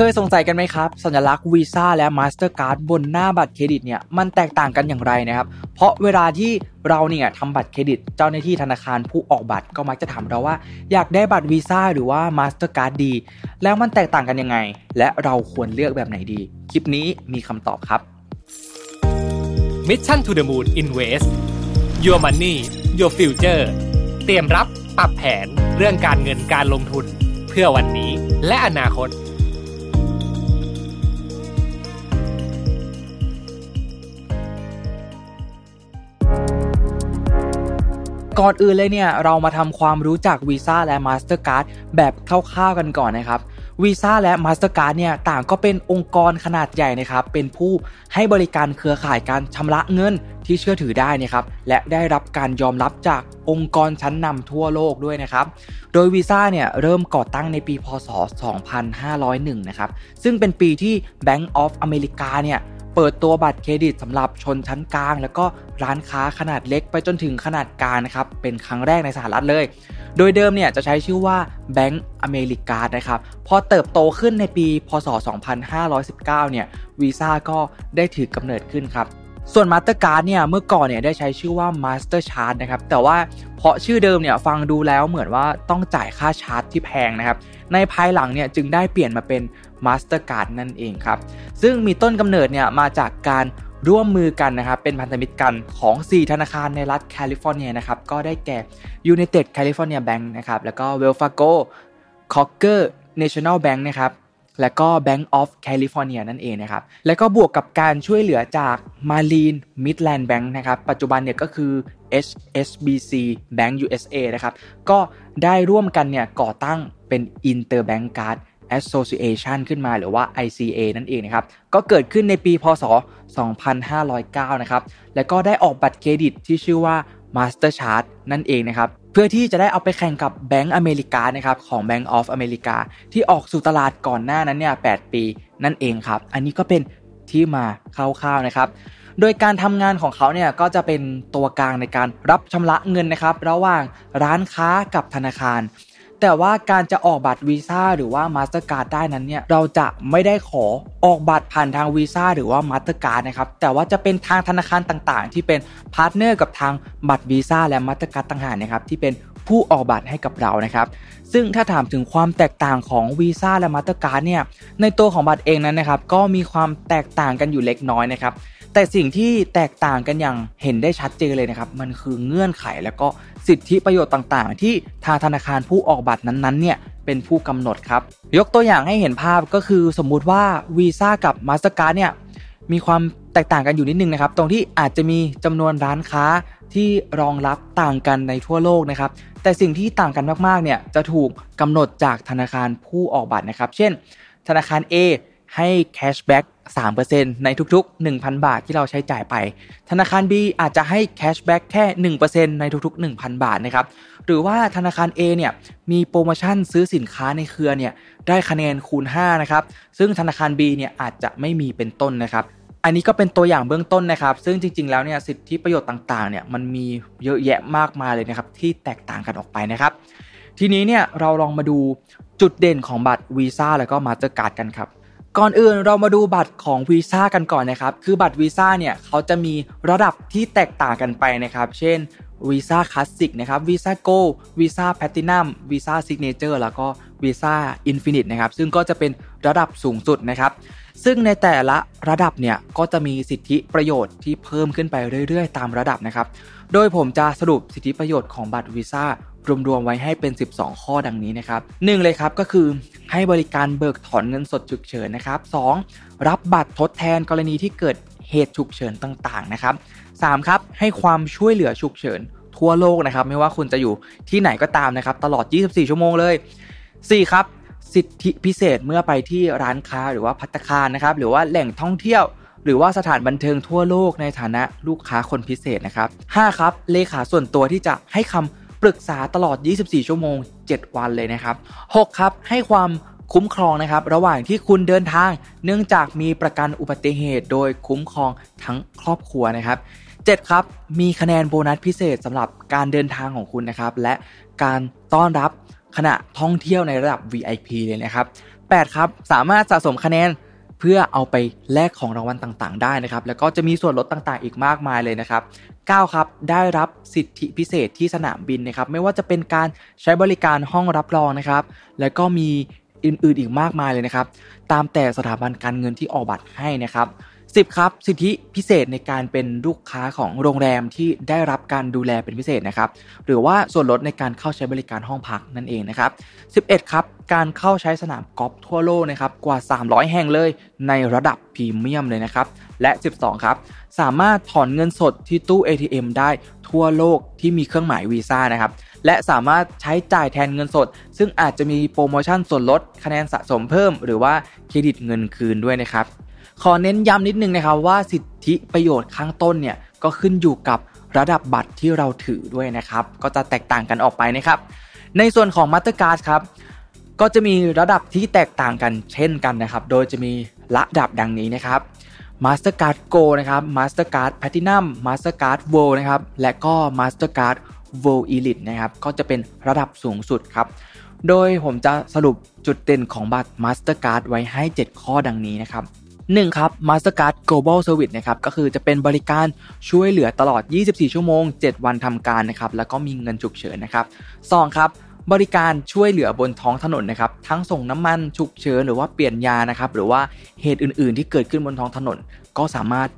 เคยสงสัยกันไหมครับ สัญลักษณ์วีซ่าและ Mastercard บนหน้าบัตรเครดิตเนี่ยมันแตกต่างกันอย่างไรนะครับ เพราะเวลาที่เราเนี่ยทำบัตรเครดิต เจ้าหน้าที่ธนาคารผู้ออกบัตรก็มักจะถามเราว่า อยากได้บัตรวีซ่าหรือว่า Mastercard ดี แล้วมันแตกต่างกันยังไง และเราควรเลือกแบบไหนดี คลิปนี้มีคำตอบครับ Mission to the Moon Invest Your Money Your Future เตรียมรับปรับแผนเรื่องการเงินการลงทุน เพื่อวันนี้และอนาคต ก่อนอื่นเลยเนี่ยเรามาทำความรู้จักวีซ่าและ Mastercard แบบคร่าวๆกันก่อนนะครับวีซ่าและ Mastercard เนี่ยต่างก็เป็นองค์กรขนาดใหญ่นะครับเป็นผู้ให้บริการเครือข่ายการชำระเงินที่เชื่อถือได้นะครับและได้รับการยอมรับจากองค์กรชั้นนำทั่วโลกด้วยนะครับโดยวีซ่าเนี่ยเริ่มก่อตั้งในปีพศ 2501 นะครับซึ่งเป็นปีที่ Bank of America เนี่ย เปิดตัวบัตรเครดิตสำหรับชนชั้นกลาง แล้วก็ร้านค้าขนาดเล็กไปจนถึงขนาดกลางนะครับเป็นครั้งแรกในสหรัฐเลย โดยเดิมเนี่ยจะใช้ชื่อว่า Bank อเมริกานะครับพอเติบโตขึ้นในปี พศ 2519 เนี่ยวีซ่าก็ได้ถือกำเนิดขึ้นครับส่วน Mastercard เนี่ยเมื่อก่อนเนี่ยได้ใช้ชื่อว่า Master Charge นะครับแต่ว่าเพราะชื่อเดิมเนี่ยฟังดูแล้วเหมือนว่าต้องจ่ายค่าชาร์จที่แพงนะครับในภายหลังเนี่ยจึงได้เปลี่ยนมาเป็น Mastercard นั่นเองครับ ซึ่งมีต้นกำเนิดเนี่ยมาจากการร่วมมือกันนะครับเป็นพันธมิตรกันของ 4 ธนาคารในรัฐแคลิฟอร์เนียนะครับก็ได้แก่ United California Bank นะครับแล้วก็ Wells Fargo Cocker National Bank นะครับและก็ Bank of California นั่นเองนะครับ แล้วก็บวกกับการช่วยเหลือจาก Marine Midland Bank นะครับ ปัจจุบันเนี่ยก็คือ HSBC Bank USA นะครับ ก็ได้ร่วมกันเนี่ยก่อตั้งเป็น Interbank Card Association ขึ้นมาหรือว่า ICA นั่นเองนะครับ ก็เกิดขึ้นในปีพศ 2509 นะครับ แล้วก็ได้ออกบัตรเครดิตที่ชื่อว่า Master Card นั่นเองนะครับ เพื่อที่จะได้เอาไปแข่งกับแบงก์อเมริกานะครับของ Bank of America ที่ออกสู่ตลาดก่อนหน้านั้นเนี่ย 8 ปีนั่นเองครับ อันนี้ก็เป็นที่มาคร่าวๆนะครับ โดยการทำงานของเขาเนี่ยก็จะเป็นตัวกลางในการรับชำระเงินนะครับ ระหว่างร้านค้ากับธนาคาร แต่ว่าการจะออกบัตรวีซ่าหรือว่า Mastercard ได้นั้นเนี่ยเราจะไม่ได้ขอออกบัตรผ่านทางวีซ่าหรือว่า Mastercard นะครับแต่ว่าจะเป็นทางธนาคารต่างๆ ที่เป็น partner กับทางบัตรวีซ่าและ Mastercard ต่างหากนะครับที่เป็นผู้ออกบัตรให้กับเรานะครับ ซึ่งถ้าถามถึงความแตกต่างของวีซ่าและ Mastercard เนี่ย ในตัวของบัตรเองนั้นนะครับ ก็มีความแตกต่างกันอยู่เล็กน้อยนะครับ แต่สิ่งที่แตกต่างกันอย่างเห็นได้ชัดเจนเลยนะครับ มันคือเงื่อนไขแล้วก็สิทธิประโยชน์ต่างๆ ที่ทางธนาคารผู้ออกบัตรนั้นๆเนี่ยเป็นผู้กำหนดครับ ยกตัวอย่างให้เห็นภาพก็คือสมมุติว่าวีซ่ากับ Mastercard เนี่ยมีความแตกต่างกันอยู่นิดนึงนะครับ ตรงที่อาจจะมีจำนวนร้านค้าที่รองรับต่างกันในทั่วโลกนะครับ แต่สิ่งที่ต่างกันมากๆเนี่ยจะถูกกำหนดจากธนาคารผู้ออกบัตรนะครับ เช่น ธนาคาร A ให้ cashback 3%ในทุกๆ 1,000 บาทที่เราใช้จ่ายไป ธนาคาร B อาจจะให้ cashback แค่ 1%ในทุกๆ 1,000 บาทนะครับ หรือว่าธนาคาร A เนี่ยมีโปรโมชั่นซื้อสินค้าในเครือเนี่ยได้คะแนนคูณ 5 นะครับ ซึ่งธนาคาร B เนี่ยอาจจะไม่มีเป็นต้นนะครับอันนี้ก็เป็นตัวอย่างเบื้องต้นนะครับ ซึ่งจริง ๆ แล้วเนี่ยสิทธิประโยชน์ต่างๆเนี่ยมันมีเยอะแยะมากมายเลยนะครับ ที่แตกต่างกันออกไปนะครับ ทีนี้เนี่ยเราลองมาดูจุดเด่นของบัตรวีซ่าแล้วก็ Mastercard กันครับ ก่อนอื่นเรามาดูบัตรของวีซ่ากันก่อนนะครับ คือบัตรวีซ่าเนี่ยเขาจะมีระดับที่แตกต่างกันไปนะครับ เช่น Visa Classic นะครับ Visa Gold Visa Platinum Visa Signature แล้วก็วีซ่าอินฟินิตนะครับ ซึ่งก็จะเป็นระดับสูงสุดนะครับ ซึ่งในแต่ละระดับเนี่ยก็จะมีสิทธิประโยชน์ที่เพิ่มขึ้นไปเรื่อยๆ ตามระดับนะครับ โดยผมจะสรุปสิทธิประโยชน์ของบัตรวีซ่ารวมๆไว้ให้เป็น 12 ข้อดังนี้นะครับหนึ่งเลยครับก็คือให้บริการเบิกถอนเงินสดฉุกเฉินนะครับ 2. รับบัตรทดแทนกรณีที่เกิดเหตุฉุกเฉินต่างๆนะครับ 3. ครับให้ความช่วยเหลือฉุกเฉินทั่วโลกนะครับ ไม่ว่าคุณจะอยู่ที่ไหนก็ตามนะครับ ตลอด 24 ชั่วโมงเลย 4. ครับ สิทธิพิเศษเมื่อไปที่ร้านค้าหรือว่าพัตคารนะครับ หรือว่าแหล่งท่องเที่ยว หรือว่าสถานบันเทิงทั่วโลกในฐานะลูกค้าคนพิเศษนะครับ 5. ครับ เลขาส่วนตัวที่จะให้คำปรึกษาตลอด 24 ชั่วโมง 7 วันเลยนะครับ 6 ครับ ให้ความคุ้มครองนะครับ ระหว่างที่คุณเดินทาง เนื่องจากมีประกันอุบัติเหตุ โดยคุ้มครองทั้งครอบครัวนะครับ7ครับ มีคะแนนโบนัสพิเศษสำหรับการเดินทางของคุณนะครับ และการต้อนรับ ขณะท่องเที่ยวในระดับ VIP เลยนะครับ 8 ครับ สามารถสะสมคะแนนเพื่อเอาไปแลกของรางวัลต่างๆ ได้นะครับ แล้วก็จะมีส่วนลดต่างๆ อีกมากมายเลยนะครับ 9 ครับ ได้รับสิทธิพิเศษที่สนามบินนะครับ ไม่ว่าจะเป็นการใช้บริการห้องรับรองนะครับ แล้วก็มีอื่นๆอีกมากมายเลยนะครับ ตามแต่สถาบันการเงินที่ออกบัตรให้นะครับ 10 ครับ สิทธิพิเศษในการเป็นลูกค้าของโรงแรมที่ได้รับการดูแลเป็นพิเศษนะครับ หรือว่าส่วนลดในการเข้าใช้บริการห้องพักนั่นเองนะครับ 11 ครับ การเข้าใช้สนามกอล์ฟทั่วโลกนะครับกว่า 300 แห่งเลยในระดับพรีเมียมเลยนะครับ และ 12 ครับ สามารถถอนเงินสดที่ตู้ ATM ได้ทั่วโลกที่มีเครื่องหมายวีซ่านะครับ และสามารถใช้จ่ายแทนเงินสด ซึ่งอาจจะมีโปรโมชั่นส่วนลดคะแนนสะสมเพิ่ม หรือว่าเครดิตเงินคืนด้วยนะครับ ขอเน้นย้ำนิดนึงนะครับว่าสิทธิประโยชน์ข้างต้นเนี่ยก็ขึ้นอยู่กับระดับบัตรที่เราถือด้วยนะครับ ก็จะแตกต่างกันออกไปนะครับ ในส่วนของ Mastercard ครับก็จะมีระดับที่แตกต่างกันเช่นกันนะครับ โดยจะมีระดับดังนี้นะครับ Mastercard Go นะครับ Mastercard Platinum Mastercard World นะครับ และก็ Mastercard World Elite นะครับ ก็จะเป็นระดับสูงสุดครับ โดยผมจะสรุปจุดเด่นของบัตร Mastercard ไว้ให้ 7 ข้อดังนี้นะครับ 1ครับ Mastercard Global Service นะครับก็คือจะเป็นบริการช่วยเหลือตลอด 24 ชั่วโมง 7 วันทำการนะครับแล้วก็มีเงินฉุกเฉินนะครับ2ครับบริการช่วยเหลือบนท้องถนนนะครับทั้งส่งน้ำมันฉุกเฉินหรือว่าเปลี่ยนยานะครับหรือว่าเหตุอื่น ๆ ที่เกิดขึ้นบนท้องถนน ก็สามารถ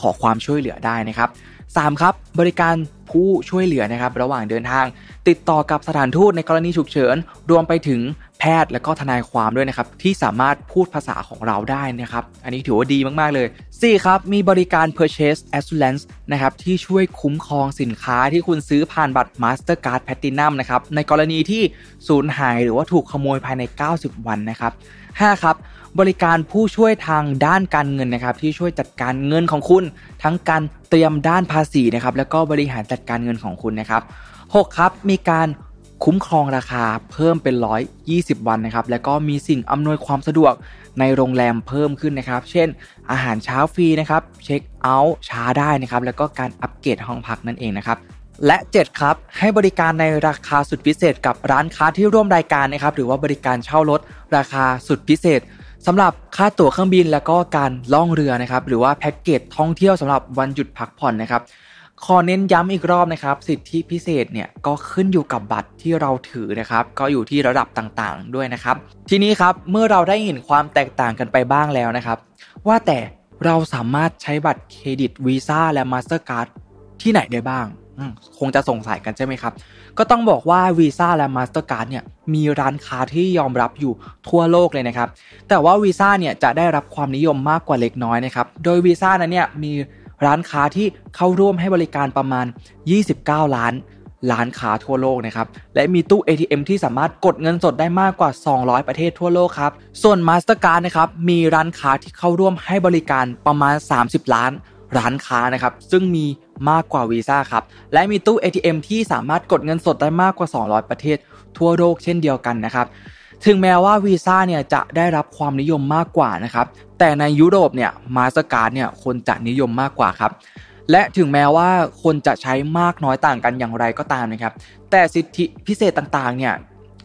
ขอความช่วยเหลือได้นะครับ 3. ครับบริการผู้ช่วยเหลือนะครับระหว่างเดินทาง ติดต่อกับสถานทูตในกรณีฉุกเฉิน รวมไปถึงแพทย์และก็ทนายความด้วยนะครับ ที่สามารถพูดภาษาของเราได้นะครับ อันนี้ถือว่าดีมาก ๆ เลย 4. ครับ มีบริการ purchase assurance นะครับ ที่ช่วยคุ้มครองสินค้าที่คุณซื้อผ่านบัตร Mastercard Platinum นะครับ ในกรณีที่สูญหายหรือว่าถูกขโมยภายใน 90 วันนะครับ 5. ครับ บริการผู้ช่วยทางด้านการเงินนะครับ ที่ช่วยจัดการเงินของคุณ ทั้งการเตรียมด้านภาษีนะครับ แล้วก็บริหารจัดการเงินของคุณนะครับ 6. ครับ มีการคุ้มครองราคาเพิ่มเป็น 120 วันนะครับ แล้วก็มีสิ่งอำนวยความสะดวกในโรงแรมเพิ่มขึ้นนะครับ เช่น อาหารเช้าฟรีนะครับ เช็คเอาท์ช้าได้นะครับ แล้วก็การอัปเกรดห้องพักนั่นเองนะครับและ 7 ครับ ให้บริการในราคาสุดพิเศษกับร้านค้าที่ร่วมรายการนะครับ หรือว่าบริการเช่ารถราคาสุดพิเศษ สำหรับค่าตั๋วเครื่องบินแล้วก็การล่องเรือนะครับ หรือว่าแพ็กเกจท่องเที่ยวสำหรับวันหยุดพักผ่อนนะครับขอเน้นย้ำอีกรอบนะครับ สิทธิพิเศษเนี่ยก็ขึ้นอยู่กับบัตรที่เราถือนะครับ ก็อยู่ที่ระดับต่างๆด้วยนะครับ ทีนี้ครับเมื่อเราได้เห็นความแตกต่างกันไปบ้างแล้วนะครับ ว่าแต่เราสามารถใช้บัตรเครดิตวีซ่าและ Mastercard ที่ไหนได้บ้าง คงจะสงสัยกันใช่ไหมครับ ก็ต้องบอกว่าวีซ่าและ Mastercard เนี่ยมีร้านค้าที่ยอมรับอยู่ทั่วโลกเลยนะครับ แต่ว่าวีซ่าเนี่ยจะได้รับความนิยมมากกว่าเล็กน้อยนะครับ โดยวีซ่านั้นเนี่ยมีร้านค้าที่เข้าร่วมให้บริการประมาณ 29 ล้านร้านค้าทั่วโลกนะครับ และมีตู้ ATM ที่สามารถกดเงินสดได้มากกว่า 200 ประเทศทั่วโลกครับ ส่วน Mastercard นะครับ มีร้านค้าที่เข้าร่วมให้บริการประมาณ 30 ล้าน ร้านค้านะครับ ซึ่งมีมากกว่าวีซ่าครับ และมีตู้ ATM ที่สามารถกดเงินสดได้มากกว่า 200 ประเทศ ทั่วโลกเช่นเดียวกันนะครับ ถึงแม้ว่าวีซ่าเนี่ยจะได้รับความนิยมมากกว่านะครับ แต่ในยุโรปเนี่ย Mastercard เนี่ยคนจะนิยมมากกว่าครับและถึงแม้ว่าคนจะใช้มากน้อยต่างกันอย่างไรก็ตามนะครับ แต่สิทธิพิเศษต่างๆ เนี่ย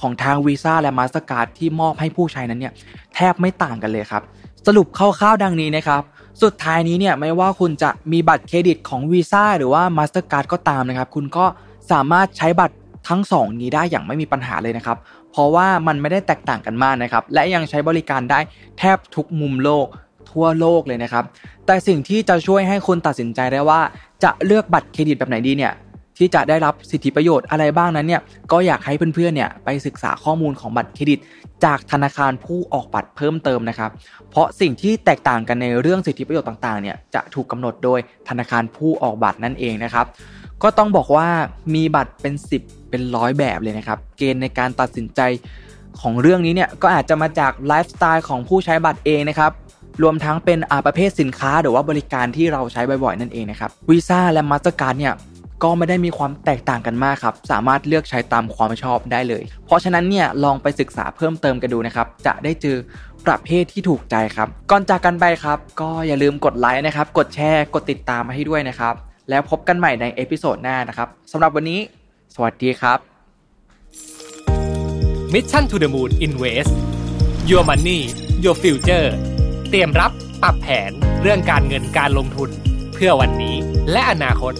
ของทางวีซ่าและ Mastercard ที่มอบให้ผู้ใช้นั้นเนี่ยแทบไม่ต่างกันเลยครับ สรุปคร่าวๆดังนี้นะครับ สุดท้ายนี้เนี่ยไม่ว่าคุณจะมีบัตรเครดิตของวีซ่าหรือว่า Mastercard ก็ตามนะครับ คุณก็สามารถใช้บัตรทั้งสองนี้ได้อย่างไม่มีปัญหาเลยนะครับ เพราะว่ามันไม่ได้แตกต่างกันมากนะครับ และยังใช้บริการได้แทบทุกมุมโลกทั่วโลกเลยนะครับ แต่สิ่งที่จะช่วยให้คุณตัดสินใจได้ว่า จะเลือกบัตรเครดิตแบบไหนดีเนี่ย ที่จะได้รับสิทธิประโยชน์อะไรบ้างนั้นเนี่ยก็อยากให้เพื่อนๆเนี่ยไปศึกษาข้อมูลของบัตรเครดิต จากธนาคารผู้ออกบัตรเพิ่มเติมนะครับ เพราะสิ่งที่แตกต่างกันในเรื่องสิทธิประโยชน์ต่างๆเนี่ยจะถูกกำหนดโดยธนาคารผู้ออกบัตรนั่นเองนะครับก็ต้องบอกว่ามีบัตรเป็น 10 เป็นร้อยแบบเลยนะครับ เกณฑ์ในการตัดสินใจของเรื่องนี้เนี่ยก็อาจจะมาจากไลฟ์สไตล์ของผู้ใช้บัตรเองนะครับรวมทั้งเป็นอาประเภทสินค้าหรือว่าบริการที่เราใช้บ่อยๆ นั่นเองนะครับวีซ่าและ Mastercard เนี่ย ก็ไม่ได้มีความแตกต่างกันมากครับ สามารถเลือกใช้ตามความชอบได้เลย เพราะฉะนั้นเนี่ยลองไปศึกษาเพิ่มเติมกันดูนะครับ จะได้เจอประเภทที่ถูกใจครับ ก่อนจากกันไปครับ ก็อย่าลืมกดไลค์นะครับ กดแชร์ กดติดตามมาให้ด้วยนะครับ แล้วพบกันใหม่ใน episode หน้านะครับสำหรับวันนี้ สวัสดีครับ Mission to the Moon Invest Your Money Your Future เตรียมรับปรับแผนเรื่องการเงินการลงทุนเพื่อวันนี้และอนาคต